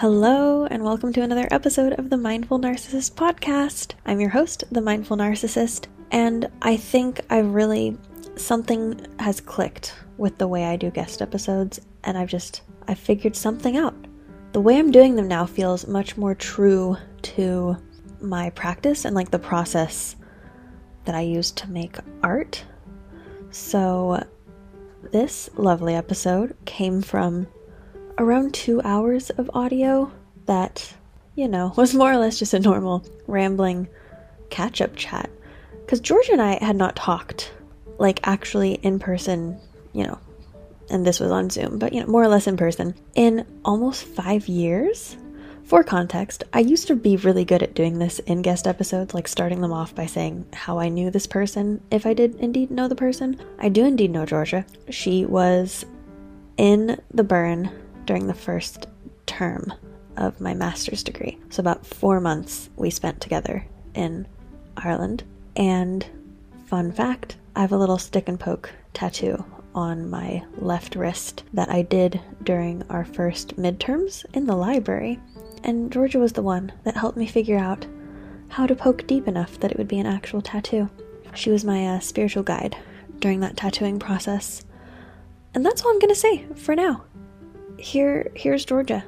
Hello, and welcome to another episode of the Mindful Narcissist podcast. I'm your host, the Mindful Narcissist, and I think I've really something has clicked with the way I do guest episodes, and I've just I figured something out. The way I'm doing them now feels much more true to my practice and like the process that I use to make art. So, this lovely episode came from around two hours of audio that, you know, was more or less just a normal rambling catch up chat. Because Georgia and I had not talked, like, actually in person, you know, and this was on Zoom, but, you know, more or less in person, in almost five years. For context, I used to be really good at doing this in guest episodes, like starting them off by saying how I knew this person, if I did indeed know the person. I do indeed know Georgia. She was in the Burren during the first term of my master's degree. So, about four months we spent together in Ireland. And, fun fact, I have a little stick and poke tattoo on my left wrist that I did during our first midterms in the library. And Georgia was the one that helped me figure out how to poke deep enough that it would be an actual tattoo. She was my uh, spiritual guide during that tattooing process. And that's all I'm gonna say for now here here's Georgia.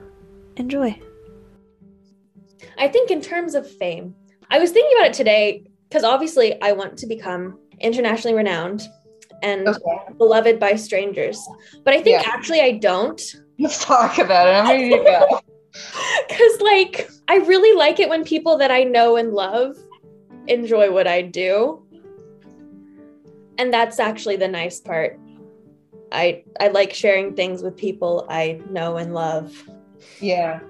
Enjoy. I think in terms of fame, I was thinking about it today because obviously I want to become internationally renowned and okay. beloved by strangers. But I think yeah. actually I don't. Let's talk about it. I'm ready to go. Cause like I really like it when people that I know and love enjoy what I do. And that's actually the nice part. I I like sharing things with people I know and love. Yeah.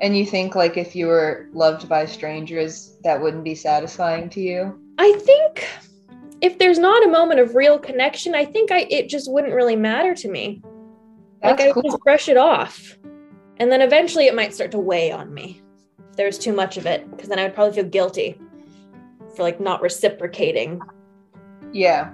And you think like if you were loved by strangers that wouldn't be satisfying to you? I think if there's not a moment of real connection, I think I it just wouldn't really matter to me. That's like I cool. just brush it off. And then eventually it might start to weigh on me. If there's too much of it, because then I would probably feel guilty for like not reciprocating. Yeah.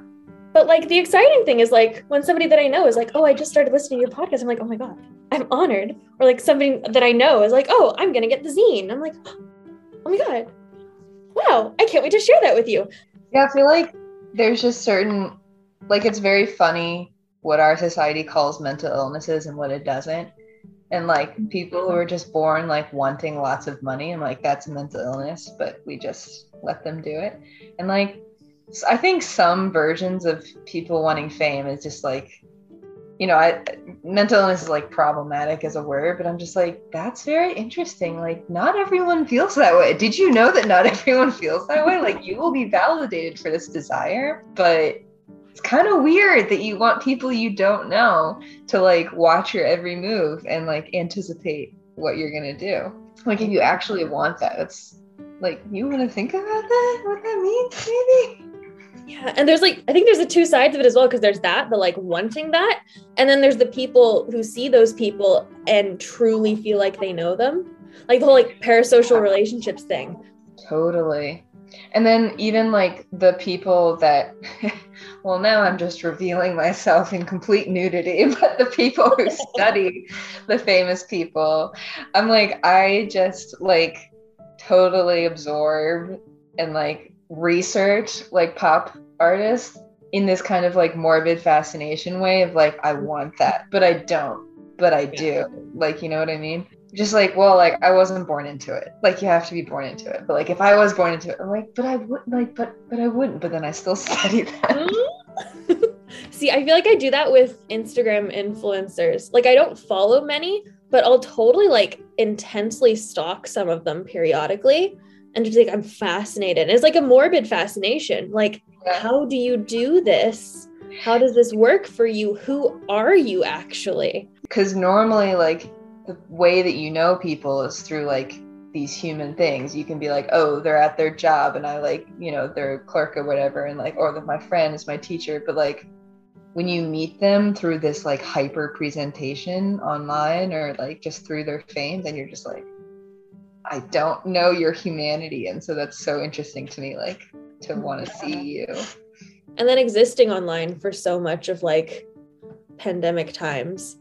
But like the exciting thing is like when somebody that I know is like, oh, I just started listening to your podcast. I'm like, oh my God, I'm honored. Or like somebody that I know is like, oh, I'm going to get the zine. I'm like, oh my God, wow, I can't wait to share that with you. Yeah, I feel like there's just certain, like, it's very funny what our society calls mental illnesses and what it doesn't. And like people who are just born like wanting lots of money and like that's a mental illness, but we just let them do it. And like I think some versions of people wanting fame is just like, you know, I mental illness is like problematic as a word, but I'm just like, that's very interesting. Like, not everyone feels that way. Did you know that not everyone feels that way? Like, you will be validated for this desire, but it's kind of weird that you want people you don't know to like watch your every move and like anticipate what you're gonna do. Like, if you actually want that, it's like you want to think about that, what that means, maybe. Yeah. And there's like, I think there's the two sides of it as well, because there's that, the like wanting that. And then there's the people who see those people and truly feel like they know them. Like the whole like parasocial relationships thing. Totally. And then even like the people that, well, now I'm just revealing myself in complete nudity, but the people who study the famous people, I'm like, I just like totally absorb and like research like pop artists in this kind of like morbid fascination way of like I want that, but I don't, but I do. Like, you know what I mean? Just like, well, like I wasn't born into it. Like you have to be born into it. But like if I was born into it, I'm like, but I would like, but but I wouldn't. But then I still study that. See, I feel like I do that with Instagram influencers. Like I don't follow many, but I'll totally like intensely stalk some of them periodically and just like i'm fascinated. It's like a morbid fascination. Like yeah. how do you do this? How does this work for you? Who are you actually? Because normally like the way that you know people is through like these human things. You can be like oh they're at their job and i like you know they're a clerk or whatever and like or my friend is my teacher. But like when you meet them through this like hyper presentation online or like just through their fame then you're just like I don't know your humanity. And so that's so interesting to me, like to want to see you. And then existing online for so much of like pandemic times.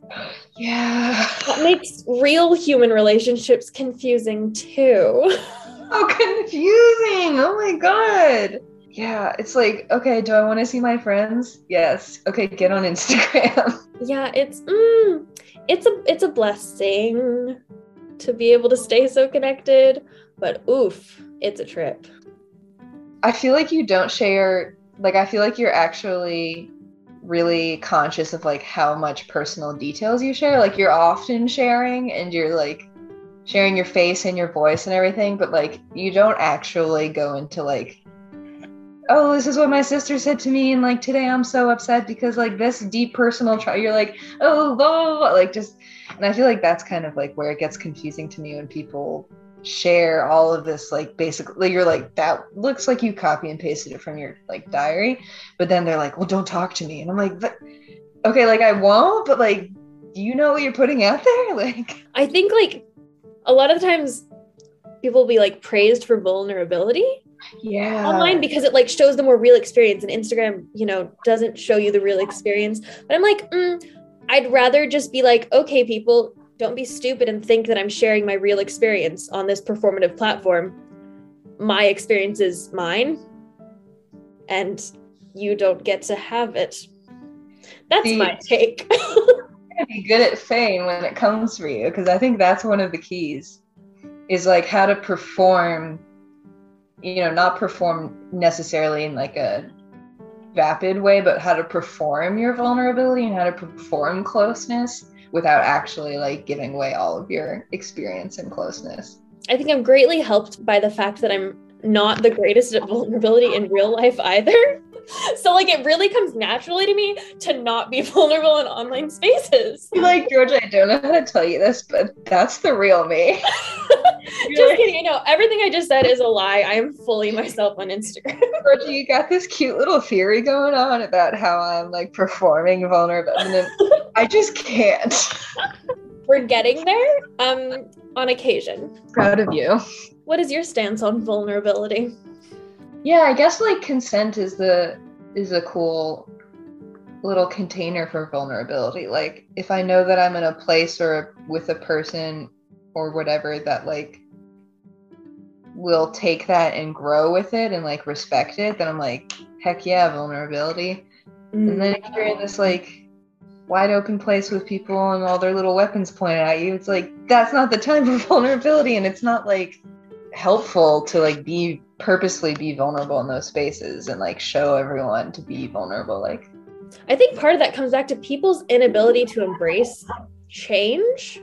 Yeah. That makes real human relationships confusing too. So confusing. Oh my god. Yeah, it's like, okay, do I want to see my friends? Yes. Okay, get on Instagram. yeah, it's mm, it's a it's a blessing to be able to stay so connected, but oof, it's a trip. I feel like you don't share like I feel like you're actually really conscious of like how much personal details you share. Like you're often sharing and you're like sharing your face and your voice and everything, but like you don't actually go into like oh, this is what my sister said to me, and like today I'm so upset because like this deep personal try. You're like, oh, blah, blah, blah, like just, and I feel like that's kind of like where it gets confusing to me when people share all of this like basically you're like that looks like you copy and pasted it from your like diary but then they're like well don't talk to me and i'm like okay like i won't but like do you know what you're putting out there like I think like a lot of the times people will be like praised for vulnerability yeah online because it like shows the more real experience and Instagram, you know, doesn't show you the real experience. But I'm like, mm, I'd rather just be like, okay, people, don't be stupid and think that I'm sharing my real experience on this performative platform. My experience is mine, and you don't get to have it. That's See- my take. be good at fame when it comes for you because i think that's one of the keys is like how to perform you know not perform necessarily in like a vapid way but how to perform your vulnerability and how to perform closeness without actually like giving away all of your experience and closeness I think I'm greatly helped by the fact that I'm not the greatest at vulnerability in real life either. So like it really comes naturally to me to not be vulnerable in online spaces. Like georgia i don't know how to tell you this but that's the real me just kidding. You know, everything I just said is a lie. I am fully myself on Instagram. georgia you got this cute little theory going on about how i'm like performing vulnerable i just can't We're getting there. Um, on occasion. proud of you What is your stance on vulnerability? Yeah, I guess like consent is the is a cool little container for vulnerability. Like if I know that I'm in a place or with a person or whatever that like will take that and grow with it and like respect it, then I'm like, heck yeah, vulnerability. And then if you're in this like wide open place with people and all their little weapons pointed at you, it's like that's not the time for vulnerability and it's not like helpful to like be purposely be vulnerable in those spaces and like show everyone to be vulnerable like I think part of that comes back to people's inability to embrace change.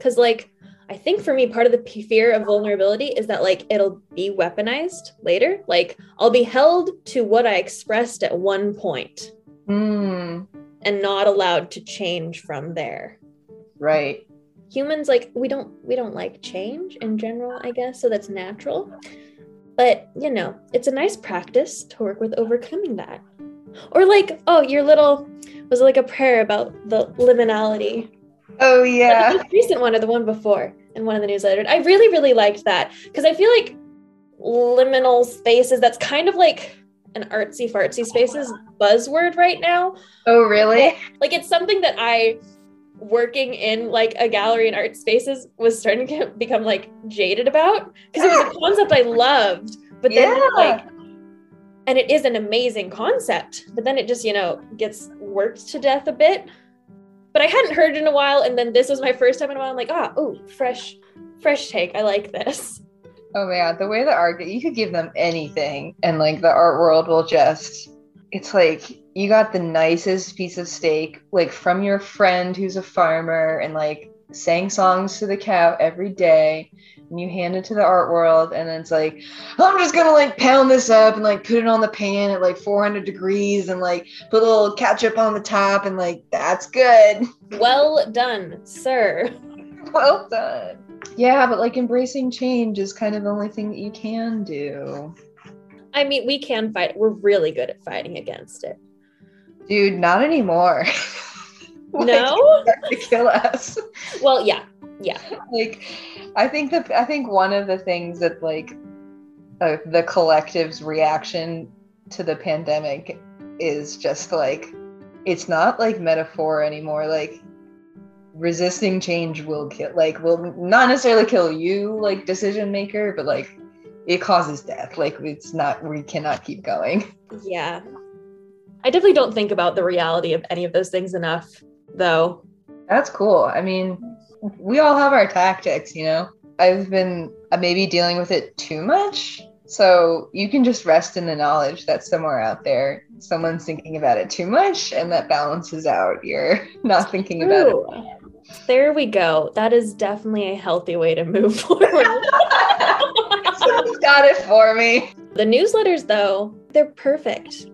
Cause like I think for me, part of the fear of vulnerability is that like it'll be weaponized later. Like I'll be held to what I expressed at one point mm, and not allowed to change from there. right Humans like we don't we don't like change in general, I guess, so that's natural. But you know, it's a nice practice to work with overcoming that. Or like, oh, your little was it like a prayer about the liminality oh the yeah most recent one or the one before in one of the newsletters. I really, really liked that because I feel like liminal spaces, that's kind of like an artsy fartsy spaces buzzword right now. oh really Like it's something that I working in like a gallery and art spaces was starting to become like jaded about because it was a concept I loved, but then Yeah. like and it is an amazing concept, but then it just, you know, gets worked to death a bit. But I hadn't heard it in a while, and then this was my first time in a while. I'm like, ah, oh, fresh, fresh take. I like this. oh man the way the art you could give them anything and like the art world will just it's like you got the nicest piece of steak like from your friend who's a farmer and like sang songs to the cow every day and you hand it to the art world and then it's like i'm just gonna like pound this up and like put it on the pan at like 400 degrees and like put a little ketchup on the top and like that's good. Well done, sir. well done. Yeah but like embracing change is kind of the only thing that you can do I mean, we can fight. We're really good at fighting against it. dude not anymore Like, No? to kill us Well, yeah, yeah. like i think that i think one of the things that like uh, the collective's reaction to the pandemic is just like it's not like metaphor anymore. Like resisting change will kill like will not necessarily kill you like decision maker, but like it causes death. Like it's not we cannot keep going. Yeah. I definitely don't think about the reality of any of those things enough, though. That's cool. I mean, we all have our tactics, you know. I've been uh, maybe dealing with it too much. So you can just rest in the knowledge that somewhere out there, someone's thinking about it too much and that balances out. You're not thinking about it. There we go. That is definitely a healthy way to move forward. Got it for me. the newsletters, though, they're perfect.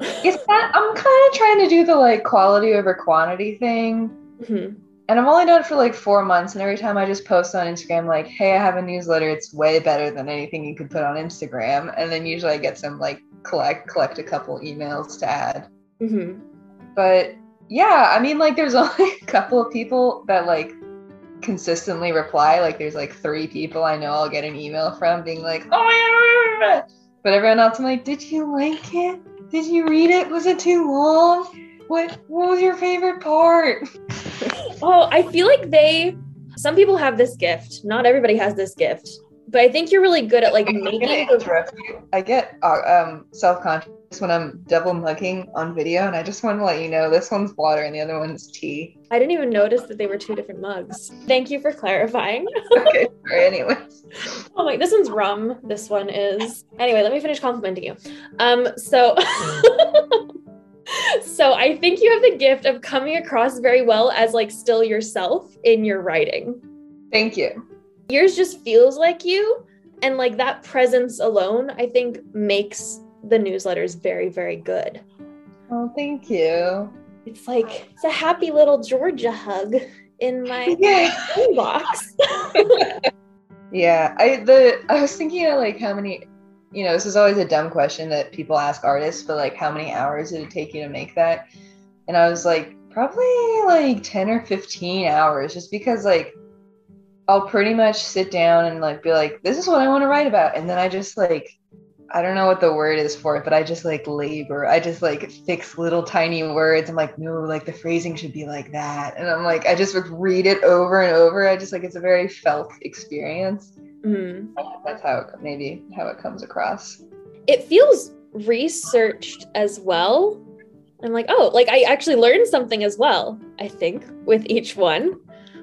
It's that I'm kind of trying to do the like quality over quantity thing. Mhm. And I've only done it for like four months. And every time I just post on Instagram, like, hey, I have a newsletter, it's way better than anything you could put on Instagram. And then usually I get some like collect collect a couple emails to add. Mhm. But yeah, I mean like there's only a couple of people that like consistently reply. Like there's like three people I know I'll get an email from being like, oh yeah. But everyone else I'm like, did you like it? Did you read it? Was it too long? What what was your favorite part? Oh, I feel like they, some people have this gift. Not everybody has this gift. But I think you're really good at like making interrupt you. I get uh, um self-conscious when I'm double mugging on video, and I just want to let you know this one's water and the other one's tea. I didn't even notice that they were two different mugs. Thank you for clarifying. Okay, sorry. Anyways, Oh my, this one's rum. This one is. Anyway, let me finish complimenting you. Um, so so I think you have the gift of coming across very well as like still yourself in your writing. thank you. Yours just feels like you, and like that presence alone, I think makes the newsletters very, very good. Oh, thank you. It's like it's a happy little Georgia hug in my Yeah. inbox. Yeah, I the I was thinking of like how many, you know, this is always a dumb question that people ask artists, but like how many hours did it take you to make that? And I was like, probably like 10 or 15 hours, just because like I'll pretty much sit down and like be like, this is what I want to write about. And then I just like I don't know what the word is for it, but I just like labor. I just like fix little tiny words. I'm like, no, like the phrasing should be like that. And I'm like, I just like, read it over and over. I just like it's a very felt experience. Mhm. That's how it, maybe how it comes across. It feels researched as well. I'm like, oh, like I actually learned something as well, I think, with each one,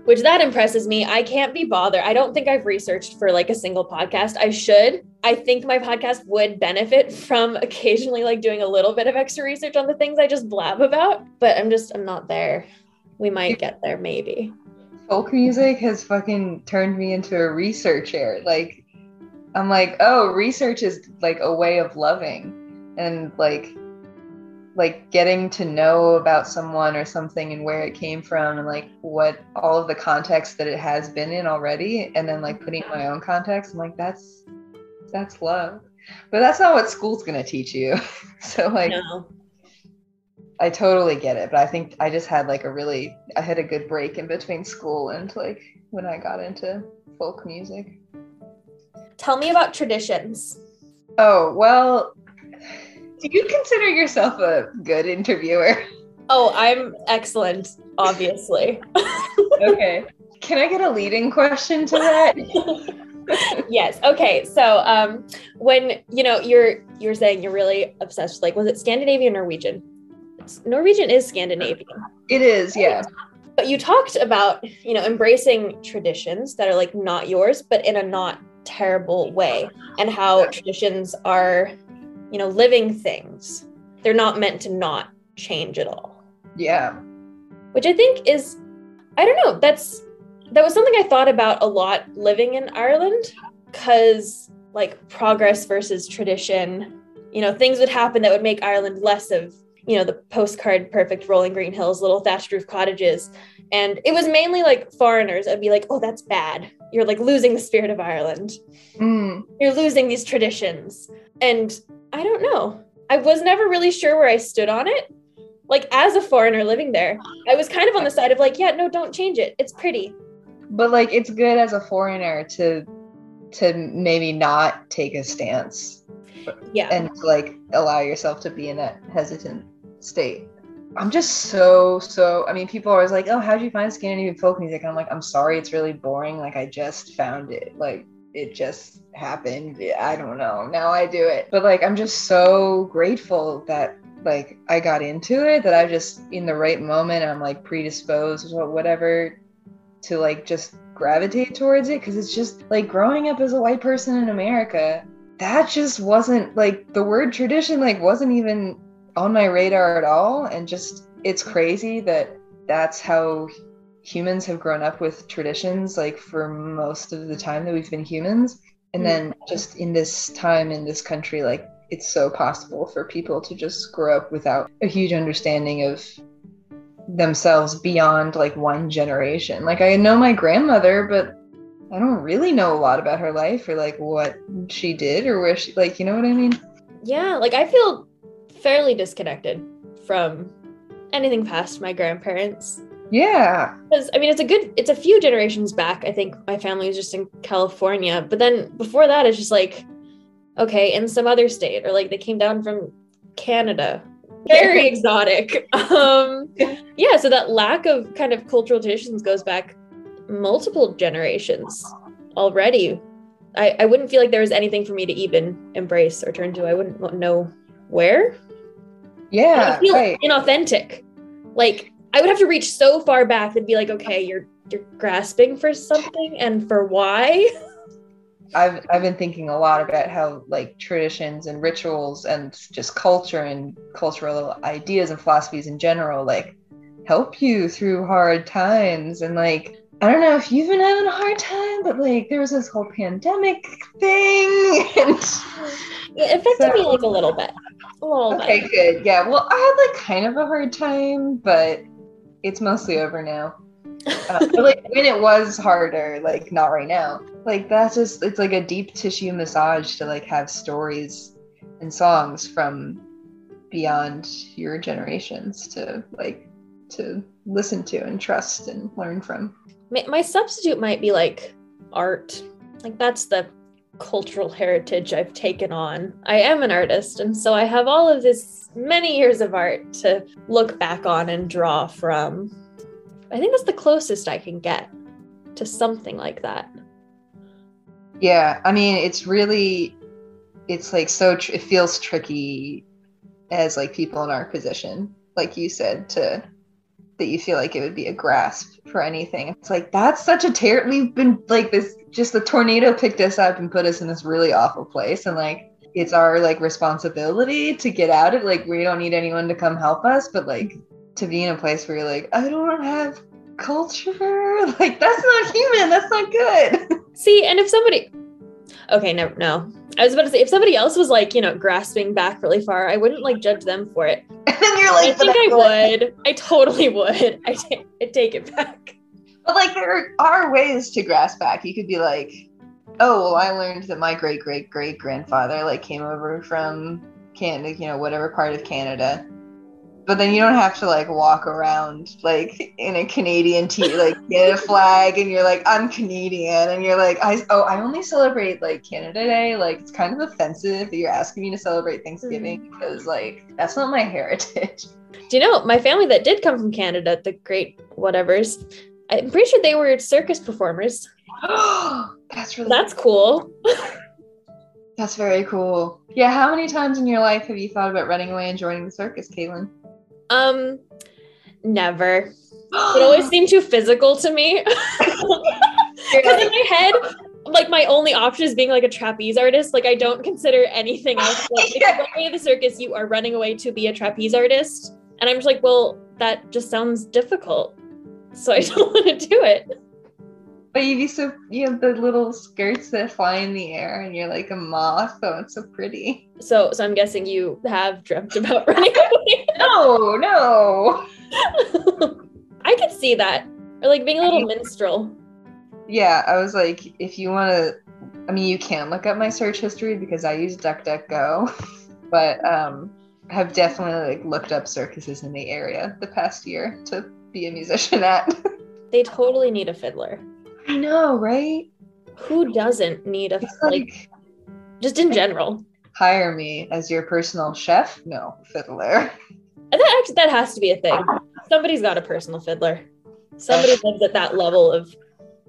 which that impresses me. I can't be bothered. I don't think I've researched for like a single podcast. I should. I think my podcast would benefit from occasionally like doing a little bit of extra research on the things I just blab about, but I'm just, I'm not there. We might get there, maybe. Folk music has fucking turned me into a researcher. Like I'm like, oh, research is like a way of loving and like like getting to know about someone or something and where it came from and like what all of the context that it has been in already and then like putting my own context. I'm like, that's that's love. But that's not what school's gonna teach you. so like No. I totally get it, but I think I just had like a really I had a good break in between school and like when I got into folk music. Tell me about traditions. Oh, well, do you consider yourself a good interviewer? Oh, I'm excellent, obviously. Okay. Can I get a leading question to that? yes. Okay. So, um, when you know you're you're saying you're really obsessed like was it Scandinavian or Norwegian? It's- Norwegian is Scandinavian, It is, yeah. but you talked about you know embracing traditions that are like not yours, but in a not terrible way, and how traditions are, you know, living things. They're not meant to not change at all. Yeah. which I think is, I don't know, that's that was something I thought about a lot living in Ireland because like progress versus tradition, you know, things would happen that would make Ireland less of, you know, the postcard perfect rolling green hills, little thatched roof cottages. And it was mainly like foreigners I'd be like, oh, that's bad. You're like losing the spirit of Ireland. Mm. You're losing these traditions. And I don't know. I was never really sure where I stood on it. Like as a foreigner living there, I was kind of on the side of like, yeah, no, don't change it. It's pretty. But like it's good as a foreigner to to maybe not take a stance Yeah. and like allow yourself to be in that hesitant state. I'm just so so. I mean, people are always like, "Oh, how'd you find Scandinavian folk music?" And I'm like, "I'm sorry, it's really boring. Like, I just found it. Like, it just happened. I don't know. Now I do it. But like, I'm just so grateful that like I got into it. That I just in the right moment, I'm like predisposed or whatever to like just gravitate towards it because it's just like growing up as a white person in America. That just wasn't like the word tradition like wasn't even on my radar at all and just it's crazy that that's how humans have grown up with traditions like for most of the time that we've been humans. And then mm. just in this time in this country like it's so possible for people to just grow up without a huge understanding of themselves beyond like one generation. Like i know my grandmother but i don't really know a lot about her life or like what she did or where she like you know what i mean? Yeah, like I feel fairly disconnected from anything past my grandparents. Yeah Because I mean, it's a good, it's a few generations back. I think my family was just in California, but then before that, it's just like, okay, in some other state, or like they came down from Canada. Very exotic. Um, yeah, so that lack of kind of cultural traditions goes back multiple generations already. I, I wouldn't feel like there was anything for me to even embrace or turn to. I wouldn't know where. Yeah would feel right inauthentic. Like I would have to reach so far back and be like, okay, you're you're grasping for something and for why. I've I've been thinking a lot about how like traditions and rituals and just culture and cultural ideas and philosophies in general like help you through hard times and like I don't know if you've been having a hard time, but like there was this whole pandemic thing and It affected me like a little bit. A little okay, bit. good. Yeah, well I had like kind of a hard time, but it's mostly over now. Uh, but like when it was harder, like not right now. Like that's just it's like a deep tissue massage to like have stories and songs from beyond your generations to like to listen to and trust and learn from. My, my substitute might be like art. Like that's the cultural heritage I've taken on. I am an artist, and so I have all of this many years of art to look back on and draw from. I think that's the closest I can get to something like that. Yeah, I mean it's really it's like so tr- it feels tricky as like people in our position, like you said, to that you feel like it would be a grasp for anything. It's like that's such a tear. We've been like this. Just the tornado picked us up and put us in this really awful place, and like it's our like responsibility to get out of. Like we don't need anyone to come help us, but like to be in a place where you're like, I don't have culture. Like that's not human. That's not good. See, and if somebody, okay, no, no, I was about to say if somebody else was like, you know, grasping back really far, I wouldn't like judge them for it. and you're like I think I would. I totally would. I take, I take it back. But like there are ways to grasp back. You could be like, oh well, I learned that my great great great grandfather like came over from Canada, you know, whatever part of Canada. But then you don't have to like walk around like in a Canadian tee, like get a flag, and you're like, I'm Canadian, and you're like, I oh, I only celebrate like Canada Day. Like it's kind of offensive that you're asking me to celebrate Thanksgiving mm. because like that's not my heritage. Do you know my family that did come from Canada, the great whatevers? I'm pretty sure they were circus performers. that's really That's cool. That's very cool. Yeah, how many times in your life have you thought about running away and joining the circus, Kaitlynn? Um, never. It always seemed too physical to me. Because in my head, like my only option is being like a trapeze artist. Like I don't consider anything else. Like, if you're running away the circus, you are running away to be a trapeze artist. And I'm just like, well, that just sounds difficult. So I don't want to do it. But you'd be so you have the little skirts that fly in the air and you're like a moth. Oh, it's so pretty. So so I'm guessing you have dreamt about running away. No, no. I could see that. Or like being a little minstrel. Yeah, I was like, if you want to, I mean, you can look up my search history because I use DuckDuckGo, but um, have definitely like looked up circuses in the area the past year to be a musician at. They totally need a fiddler. I know, right? Who doesn't need a like like just in general? hire me as your personal chef? No, fiddler. that actually that has to be a thing. Somebody's got a personal fiddler. Somebody lives at that level of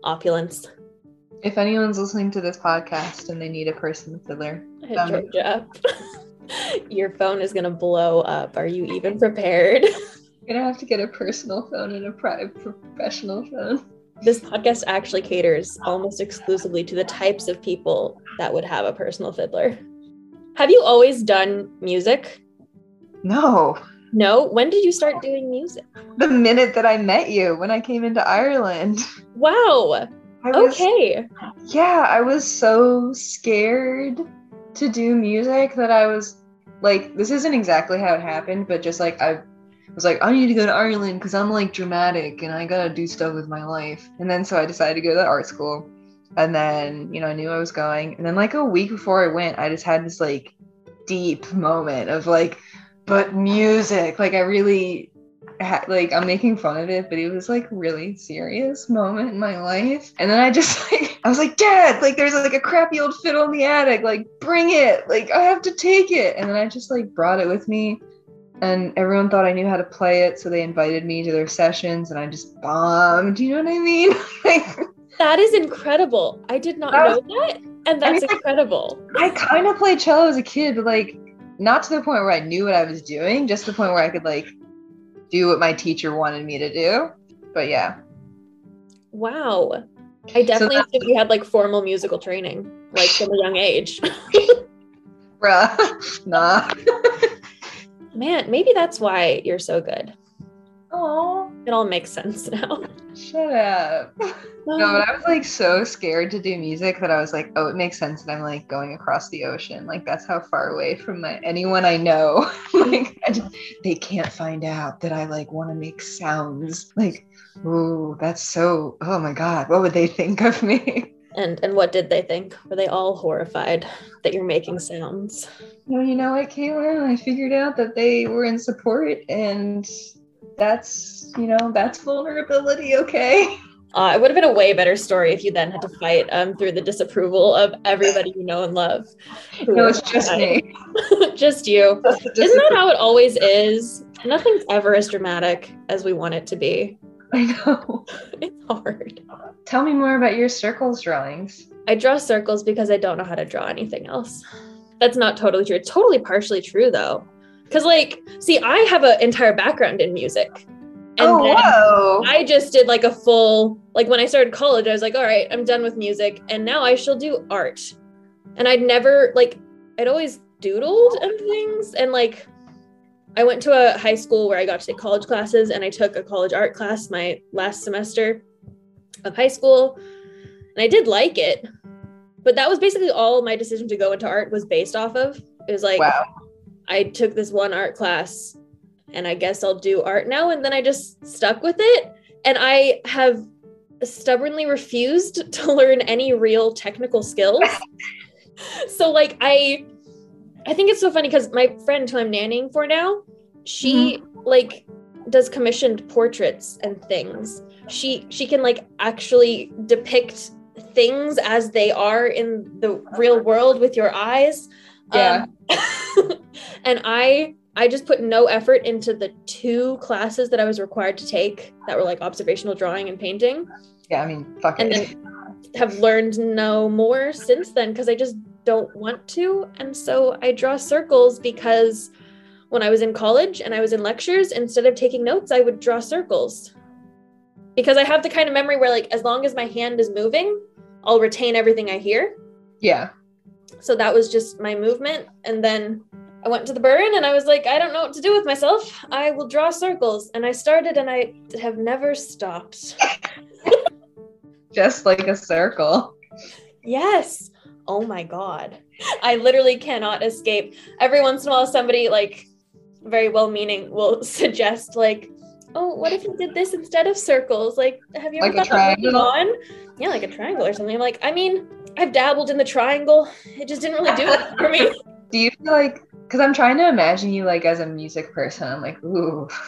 opulence. If anyone's listening to this podcast and they need a personal fiddler, Georgia up. Your phone is gonna blow up. Are you even prepared? you're gonna have to get a personal phone and a private professional phone. This podcast actually caters almost exclusively to the types of people that would have a personal fiddler. Have you always done music? No, No. When did you start doing music? the minute that I met you when I came into Ireland. Wow. Was, Okay. Yeah, I was so scared to do music that I was like, this isn't exactly how it happened, but just like I was like, I need to go to Ireland because I'm like dramatic and I gotta do stuff with my life. And then so I decided to go to art school. And then, you know, I knew I was going. And then like a week before I went, I just had this like deep moment of like, but music. Like I really ha- like I'm making fun of it, but it was like really serious moment in my life. And then I just like I was like, Dad, like there's like a crappy old fiddle in the attic, like bring it, like I have to take it. And then I just like brought it with me. And everyone thought I knew how to play it, so they invited me to their sessions, and I just bombed. Do you know what I mean? That is incredible. I did not That know that. And that's mean, incredible. I kind of played cello as a kid, but like not to the point where I knew what I was doing, just the point where I could like do what my teacher wanted me to do. But yeah, Wow. I definitely that- assumed you had like formal musical training, like from a young age. bruh, nah. Man, maybe that's why you're so good. Oh, It all makes sense now. shut up. No, but I was like so scared to do music that I was like, oh, it makes sense that I'm like going across the ocean. Like that's how far away from my anyone I know. like I just, they can't find out that I like want to make sounds. Like, ooh, that's so. Oh my god, what would they think of me? And and what did they think? Were they all horrified that you're making sounds? No, you know what, Kaitlynn? I figured out that they were in support, and that's you know that's vulnerability. Okay. Uh, it would have been a way better story if you then had to fight um, through the disapproval of everybody you know and love. No, it's just me. just you. Isn't that how it always is? Nothing's ever as dramatic as we want it to be. I know. It's hard. Tell me more about your circles drawings. I draw circles because I don't know how to draw anything else. That's not totally true. It's totally partially true though. Cause like, see, I have an entire background in music. And oh, then whoa. I just did like a full, like when I started college, I was like, all right, I'm done with music. And now I shall do art. And I'd never, like, I'd always doodled and things. And like, I went to a high school where I got to take college classes and I took a college art class my last semester of high school. And I did like it. But that was basically all my decision to go into art was based off of. It was like, wow. I took this one art class and I guess I'll do art now. And then I just stuck with it. And I have stubbornly refused to learn any real technical skills. so like I I think it's so funny because my friend who I'm nannying for now, she like does commissioned portraits and things. She she can like actually depict things as they are in the real world with your eyes. Yeah. Um, and I I just put no effort into the two classes that I was required to take that were like observational drawing and painting Yeah, I mean, fuck and it. then have learned no more since then because I just don't want to. And so I draw circles because when I was in college and I was in lectures, instead of taking notes, I would draw circles. Because I have the kind of memory where, like, as long as my hand is moving, I'll retain everything I hear. yeah. So that was just my movement. And then I went to the Burren and I was like, I don't know what to do with myself. I will draw circles. And I started and I have never stopped. Just like a circle. Yes. Oh my God. I literally cannot escape. Every once in a while, somebody, like, very well meaning, will suggest, like, oh, what if you did this instead of circles? Like, have you ever Like a thought about on? Yeah, like a triangle or something. I'm like, I mean, I've dabbled in the triangle. It just didn't really do it for me. Do you feel like, because I'm trying to imagine you like as a music person. I'm like, ooh.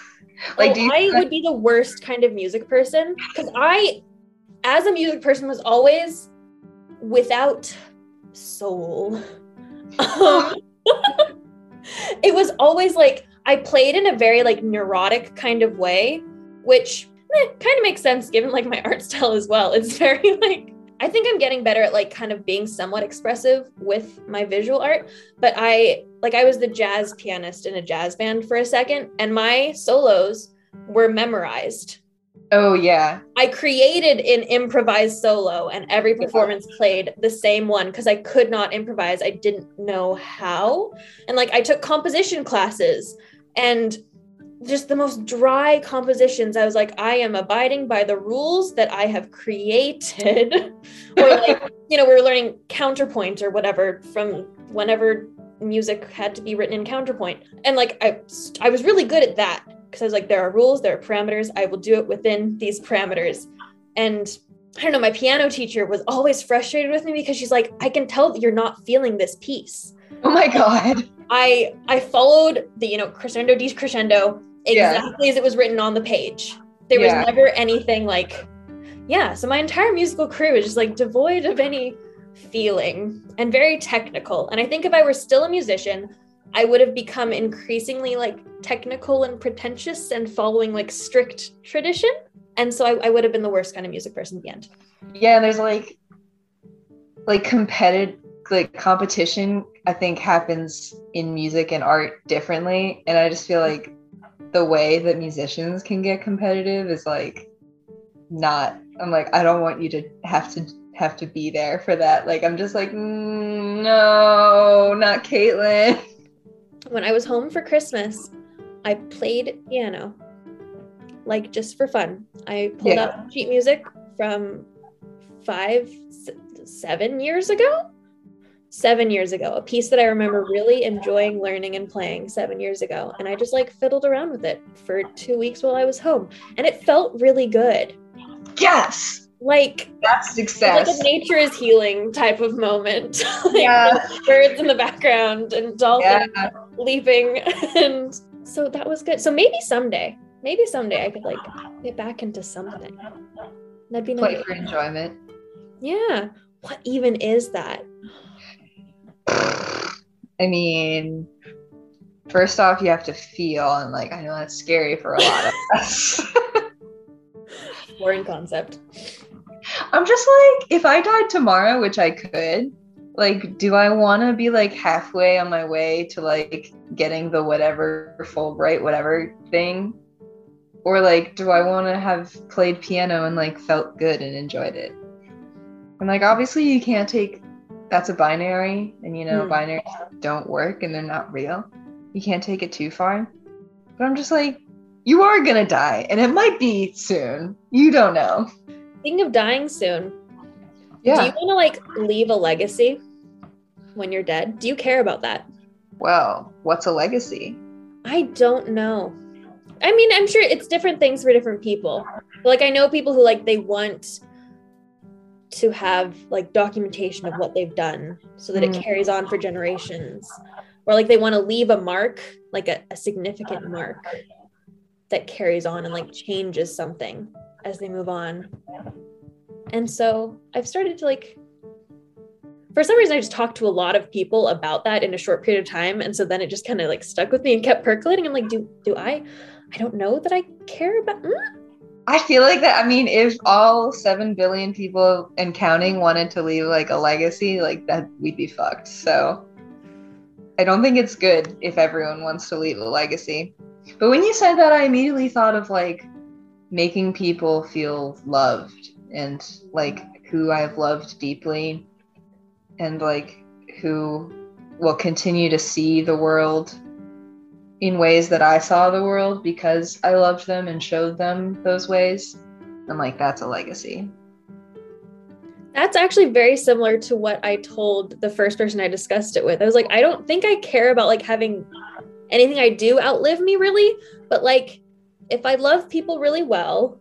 Like, oh, do you I would be the worst kind of music person because I, as a music person, was always without soul. Um, it was always like I played in a very like neurotic kind of way, which eh, kind of makes sense given like my art style as well. It's very like I think I'm getting better at like kind of being somewhat expressive with my visual art, but I like I was the jazz pianist in a jazz band for a second and my solos were memorized. Oh yeah. I created an improvised solo and every performance played the same one because I could not improvise. I didn't know how. And like I took composition classes and just the most dry compositions. I was like, I am abiding by the rules that I have created. or like, you know, we were learning counterpoint or whatever from whenever music had to be written in counterpoint. And like I I was really good at that because I was like, there are rules, there are parameters. I will do it within these parameters. And I don't know, my piano teacher was always frustrated with me because she's like, I can tell that you're not feeling this piece. Oh my god. I I followed the, you know, crescendo decrescendo exactly yeah. as it was written on the page. There yeah. was never anything like yeah, so my entire musical career was just like devoid of any feeling and very technical. And I think if I were still a musician, I would have become increasingly like technical and pretentious and following like strict tradition. And so I, I would have been the worst kind of music person at the end. Yeah, there's like like competitive like competition I think happens in music and art differently. And I just feel like the way that musicians can get competitive is like not I'm like, I don't want you to have to have to be there for that. Like I'm just like, mm, no, not Kaitlynn. when I was home for Christmas, I played piano, like just for fun. I pulled yeah. out sheet music from five, seven years ago. Seven years ago, a piece that I remember really enjoying learning and playing seven years ago. And I just like fiddled around with it for two weeks while I was home. And it felt really good. Yes like that's success. Like a nature is healing type of moment. like yeah. birds in the background and dolphins yeah. Leaping. And so that was good. So maybe someday, maybe someday I could like get back into something. That'd be nice. For enjoyment. Yeah. What even is that? I mean, first off, you have to feel, and like I know that's scary for a lot of us. Foreign concept. I'm just like, if I died tomorrow, which I could, like, do I want to be like halfway on my way to like getting the whatever Fulbright, whatever thing? Or like, do I want to have played piano and like felt good and enjoyed it? And like, obviously, you can't take that's a binary, and you know, mm. binaries don't work and they're not real. You can't take it too far. But I'm just like, you are gonna die, and it might be soon. You don't know. Speaking of dying soon, yeah. do you want to like leave a legacy when you're dead? Do you care about that? Well, what's a legacy? I don't know. I mean, I'm sure it's different things for different people. But, like I know people who like they want to have like documentation of what they've done so that mm. it carries on for generations. Or like they want to leave a mark, like a, a significant mark that carries on and like changes something as they move on. And so I've started to like for some reason I just talked to a lot of people about that in a short period of time and so then it just kind of like stuck with me and kept percolating. I'm like, do do I I don't know that I care about mm? I feel like that I mean if all 7 billion people and counting wanted to leave like a legacy, like that we'd be fucked. So I don't think it's good if everyone wants to leave a legacy. But when you said that I immediately thought of like making people feel loved and like who I've loved deeply and like who will continue to see the world in ways that I saw the world because I loved them and showed them those ways. I'm like, that's a legacy. That's actually very similar to what I told the first person I discussed it with. I was like, I don't think I care about like having anything I do outlive me really, but like if I love people really well,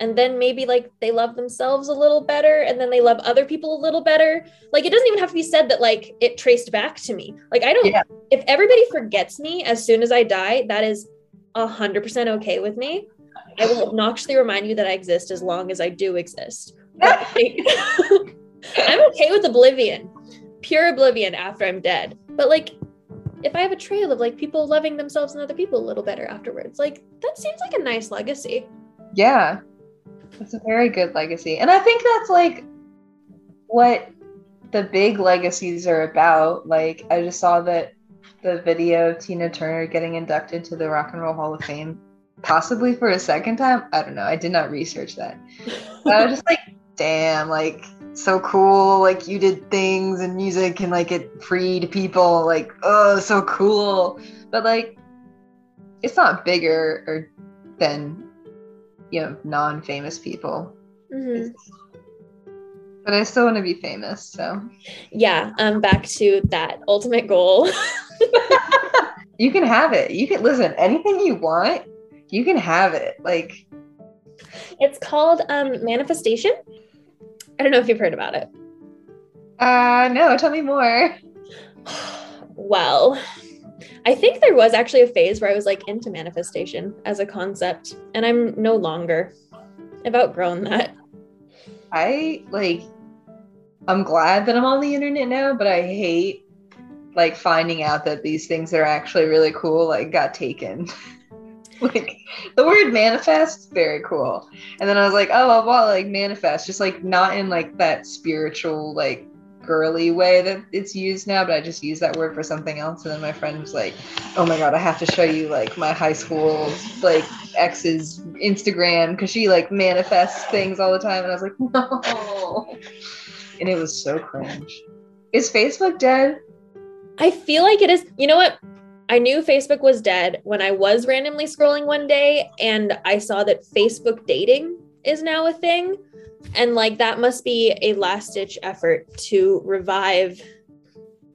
and then maybe like they love themselves a little better and then they love other people a little better like it doesn't even have to be said that like it traced back to me like i don't yeah. if everybody forgets me as soon as i die that is a hundred percent okay with me i will obnoxiously remind you that i exist as long as i do exist i'm okay with oblivion pure oblivion after i'm dead but like if I have a trail of like people loving themselves and other people a little better afterwards, like that seems like a nice legacy. Yeah. It's a very good legacy. And I think that's like what the big legacies are about. Like I just saw that the video of Tina Turner getting inducted to the Rock and Roll Hall of Fame, possibly for a second time. I don't know. I did not research that. But I was just like, damn, like so cool. Like you did things and music and like it freed people. Like, oh, so cool. But like, it's not bigger or than you know non-famous people. Mhm. But I still want to be famous. So Yeah, um, back to that ultimate goal. you can have it. You can listen. Anything you want, you can have it. Like it's called um, manifestation. I don't know if you've heard about it. Uh, no, tell me more. Well, I think there was actually a phase where I was like into manifestation as a concept, and I'm no longer. I've outgrown that. I like, I'm glad that I'm on the internet now, but I hate like finding out that these things that are actually really cool like got taken. like the word manifest, very cool. And then I was like, oh, well, like manifest, just like not in like that spiritual like girly way that it's used now, but I just use that word for something else. And then my friend was like, "Oh my god, I have to show you like my high school like ex's Instagram because she like manifests things all the time." And I was like, "No," and it was so cringe. Is Facebook dead? I feel like it is. You know what? I knew Facebook was dead when I was randomly scrolling one day and I saw that Facebook dating is now a thing. And like that must be a last ditch effort to revive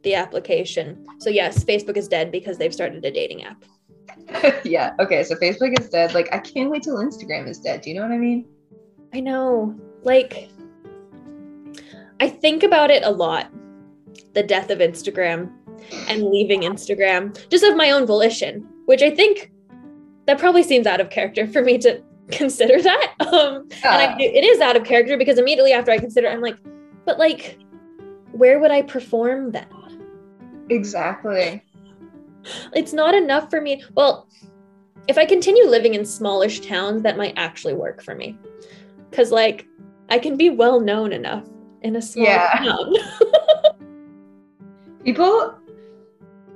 the application. So, yes, Facebook is dead because they've started a dating app. yeah. Okay. So Facebook is dead. Like I can't wait till Instagram is dead. Do you know what I mean? I know. Like, I think about it a lot the death of Instagram and leaving Instagram just of my own volition, which I think that probably seems out of character for me to consider that. Um, And I, it is out of character because immediately after I consider, it, I'm like, but like, where would I perform then? Exactly. It's not enough for me. Well, if I continue living in smallish towns, that might actually work for me. Cause like I can be well known enough in a small Yeah. town. People,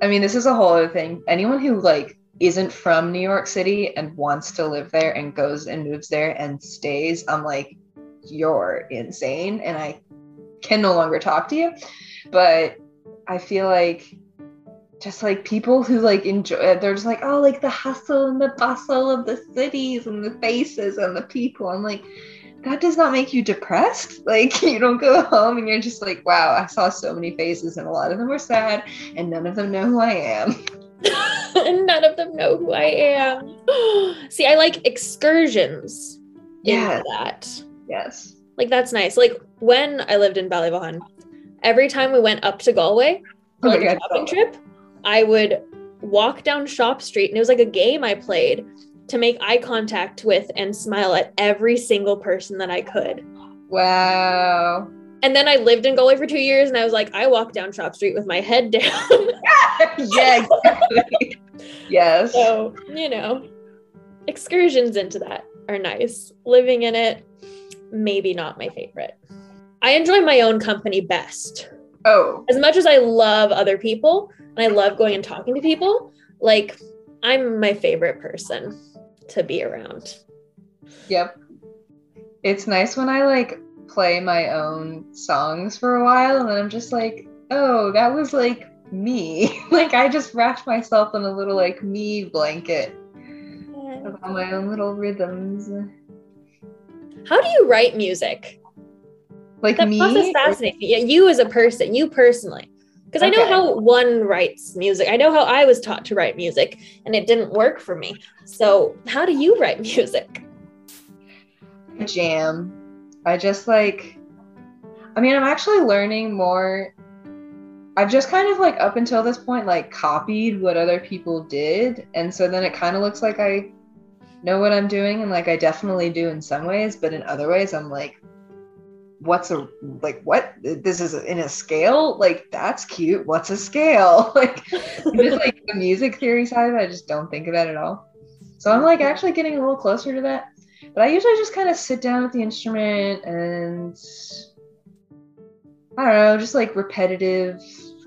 I mean, this is a whole other thing. Anyone who like isn't from New York City and wants to live there and goes and moves there and stays, I'm like, you're insane, and I can no longer talk to you. But I feel like just like people who like enjoy it, they're just like oh like the hustle and the bustle of the cities and the faces and the people. I'm like that does not make you depressed? Like you don't go home and you're just like wow i saw so many faces and a lot of them were sad and none of them know who i am and none of them know who I am. See, I like excursions Yeah. That. yes Like that's nice. Like when I lived in Ballyvaughan, every time we went up to Galway for Oh like a God, shopping trip, I would walk down Shop Street and it was like a game I played to make eye contact with and smile at every single person that I could. wow And then I lived in Galway for two years and I was like, I walk down Shop Street with my head down. yeah exactly. yes so, you know, excursions into that are nice. Living in it, maybe not my favorite. I enjoy my own company best. oh As much as I love other people and I love going and talking to people, like I'm my favorite person to be around. Yep. It's nice when I like play my own songs for a while and then I'm just like, oh, that was like me. like I just wrapped myself in a little like me blanket of all my own little rhythms. How do you write music? Like That me. process fascinates me. Yeah, you as a person, you personally. Because I know how one writes music. I know how I was taught to write music and it didn't work for me. So, how do you write music? jam. I just like I mean, I'm actually learning more. I've just kind of like up until this point like copied what other people did, and so then it kind of looks like I know what I'm doing and like I definitely do in some ways, but in other ways I'm like what's a like what? This is in a scale? Like that's cute. What's a scale? Like just like the music theory side of it i just don't think of that at all. So i'm like actually getting a little closer to that but i usually just kind of sit down with the instrument and i don't know just like repetitive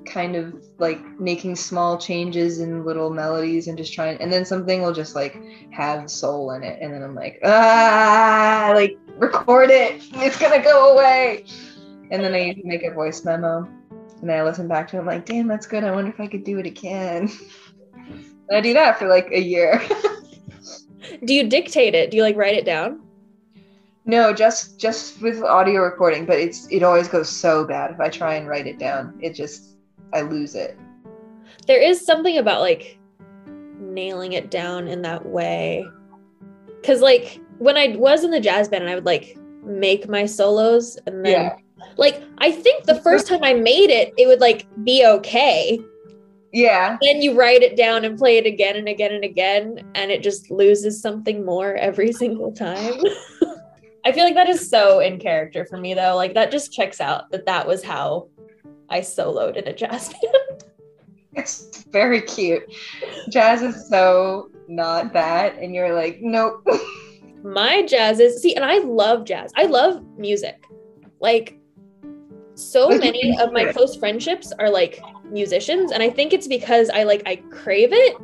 kind of like making small changes in little melodies and just trying and then something will just like have soul in it and then i'm like ah like record it. It's gonna go away. And then i make a voice memo and then i listen back to it i'm like damn that's good. I wonder if i could do it again. And i do that for like a year do you dictate it do you like write it down no just just with audio recording but it's it always goes so bad if i try and write it down it just I lose it. There is something about like nailing it down in that way. Cause like when I was in the jazz band and I would like make my solos and then yeah. like I think the first time I made it, it would like be okay. Yeah. Then you write it down and play it again and again and again, and it just loses something more every single time. I feel like that is so in character for me though. Like that just checks out that that was how I soloed in a jazz band. It's very cute. Jazz is so not that, and you're like, nope. My jazz is see, and I love jazz. I love music. Like so many of my close friendships are like musicians, and I think it's because I like I crave it,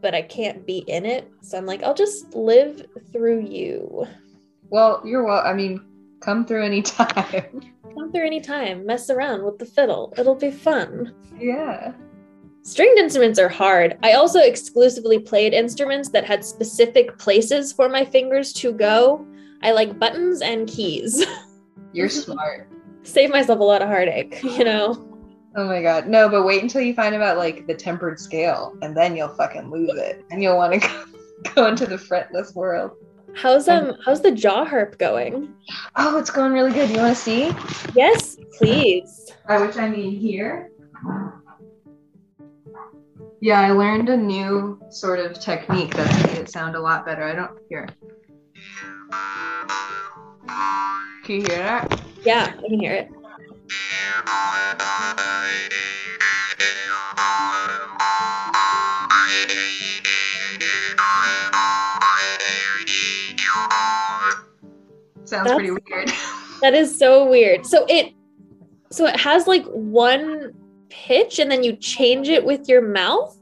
but I can't be in it. So I'm like, I'll just live through you. Well, you're well. I mean, come through anytime. Come through anytime, mess around with the fiddle. It'll be fun. Yeah. Stringed instruments are hard. I also exclusively played instruments that had specific places for my fingers to go. I like buttons and keys. You're smart. Save myself a lot of heartache, you know? Oh my god. No, but wait until you find about like the tempered scale and then you'll fucking lose it. And you'll want to go, go into the fretless world. How's um how's the jaw harp going? Oh, it's going really good. You want to see? Yes, please. By which I mean here. Yeah, I learned a new sort of technique that's made it sound a lot better. I don't hear. Can you hear that? Yeah, I can hear it. Sounds That's, pretty weird. that is so weird. So it so it has like one pitch and then you change it with your mouth?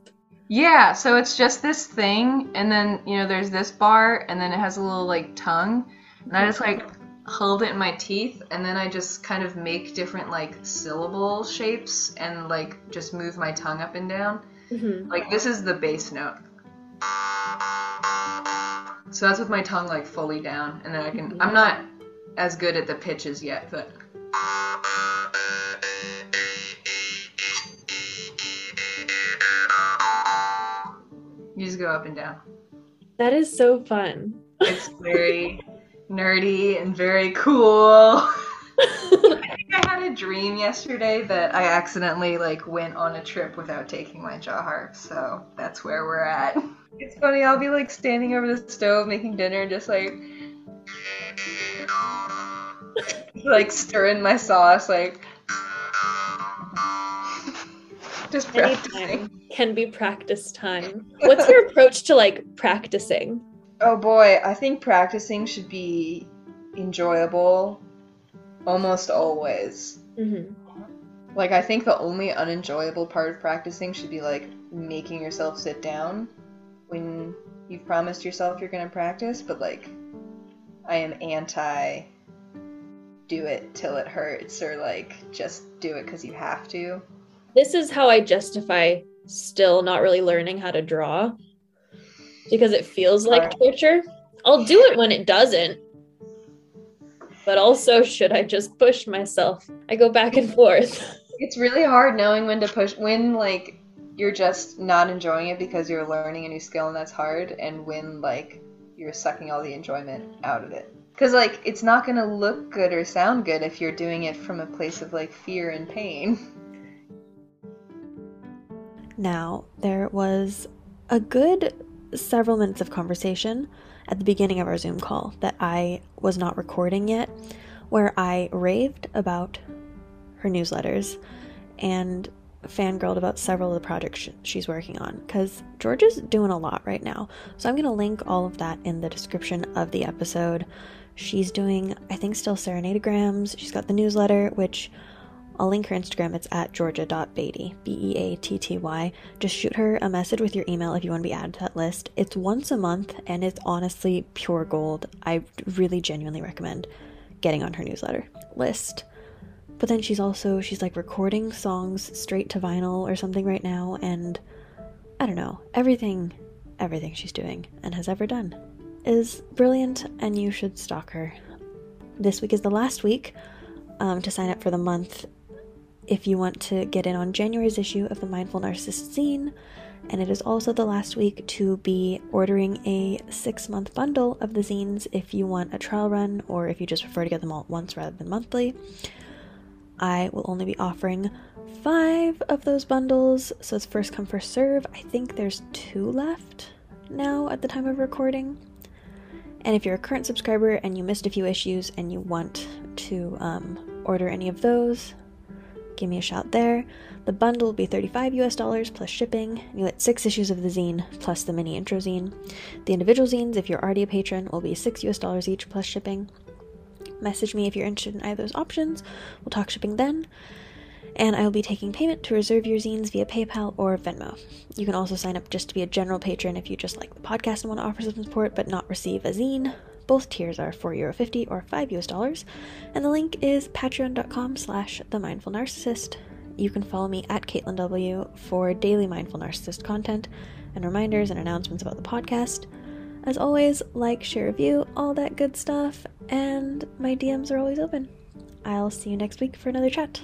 Yeah, so it's just this thing and then, you know, there's this bar and then it has a little like tongue. And I just like hold it in my teeth and then I just kind of make different like syllable shapes and like just move my tongue up and down. Mm-hmm. Like this is the bass note. So that's with my tongue like fully down, and then I can. I'm not as good at the pitches yet, but. You just go up and down. That is so fun. It's very nerdy and very cool. I think I had a dream yesterday that I accidentally like went on a trip without taking my jaw harp, so that's where we're at. It's funny, I'll be like standing over the stove making dinner and just like like stirring my sauce, like just practicing. can be practice time. What's your approach to like practicing? Oh boy, I think practicing should be enjoyable almost always. Mm-hmm. Like, I think the only unenjoyable part of practicing should be like making yourself sit down when you've promised yourself you're going to practice, but like, I am anti do it till it hurts or like just do it because you have to. This is how I justify still not really learning how to draw because it feels like torture. I'll do it when it doesn't, but also should I just push myself? I go back and forth. It's really hard knowing when to push when like you're just not enjoying it because you're learning a new skill and that's hard and when like you're sucking all the enjoyment out of it. Cuz like it's not going to look good or sound good if you're doing it from a place of like fear and pain. Now, there was a good several minutes of conversation at the beginning of our Zoom call that I was not recording yet, where I raved about her newsletters and fangirled about several of the projects sh- she's working on because Georgia's doing a lot right now. So I'm going to link all of that in the description of the episode. She's doing, I think, still serenadegrams. She's got the newsletter, which I'll link her Instagram. It's at georgia.beatty, B E A T T Y. Just shoot her a message with your email if you want to be added to that list. It's once a month and it's honestly pure gold. I really genuinely recommend getting on her newsletter list. But then she's also she's like recording songs straight to vinyl or something right now and I don't know, everything everything she's doing and has ever done is brilliant and you should stalk her. This week is the last week um, to sign up for the month if you want to get in on January's issue of the Mindful Narcissist zine. And it is also the last week to be ordering a six month bundle of the zines if you want a trial run or if you just prefer to get them all at once rather than monthly. I will only be offering five of those bundles, so it's first come, first serve. I think there's two left now at the time of recording. And if you're a current subscriber and you missed a few issues and you want to um, order any of those, give me a shout there. The bundle will be 35 US dollars plus shipping. You get six issues of the zine plus the mini intro zine. The individual zines, if you're already a patron, will be 6 US dollars each plus shipping. Message me if you're interested in either of those options. We'll talk shipping then. And I will be taking payment to reserve your zines via PayPal or Venmo. You can also sign up just to be a general patron if you just like the podcast and want to offer some support but not receive a zine. Both tiers are €4.50 or 5 US dollars, and the link is patreon.com slash the mindful narcissist. You can follow me at Kaitlynn W for daily mindful narcissist content and reminders and announcements about the podcast. As always, like, share, review, all that good stuff, and my DMs are always open. I'll see you next week for another chat.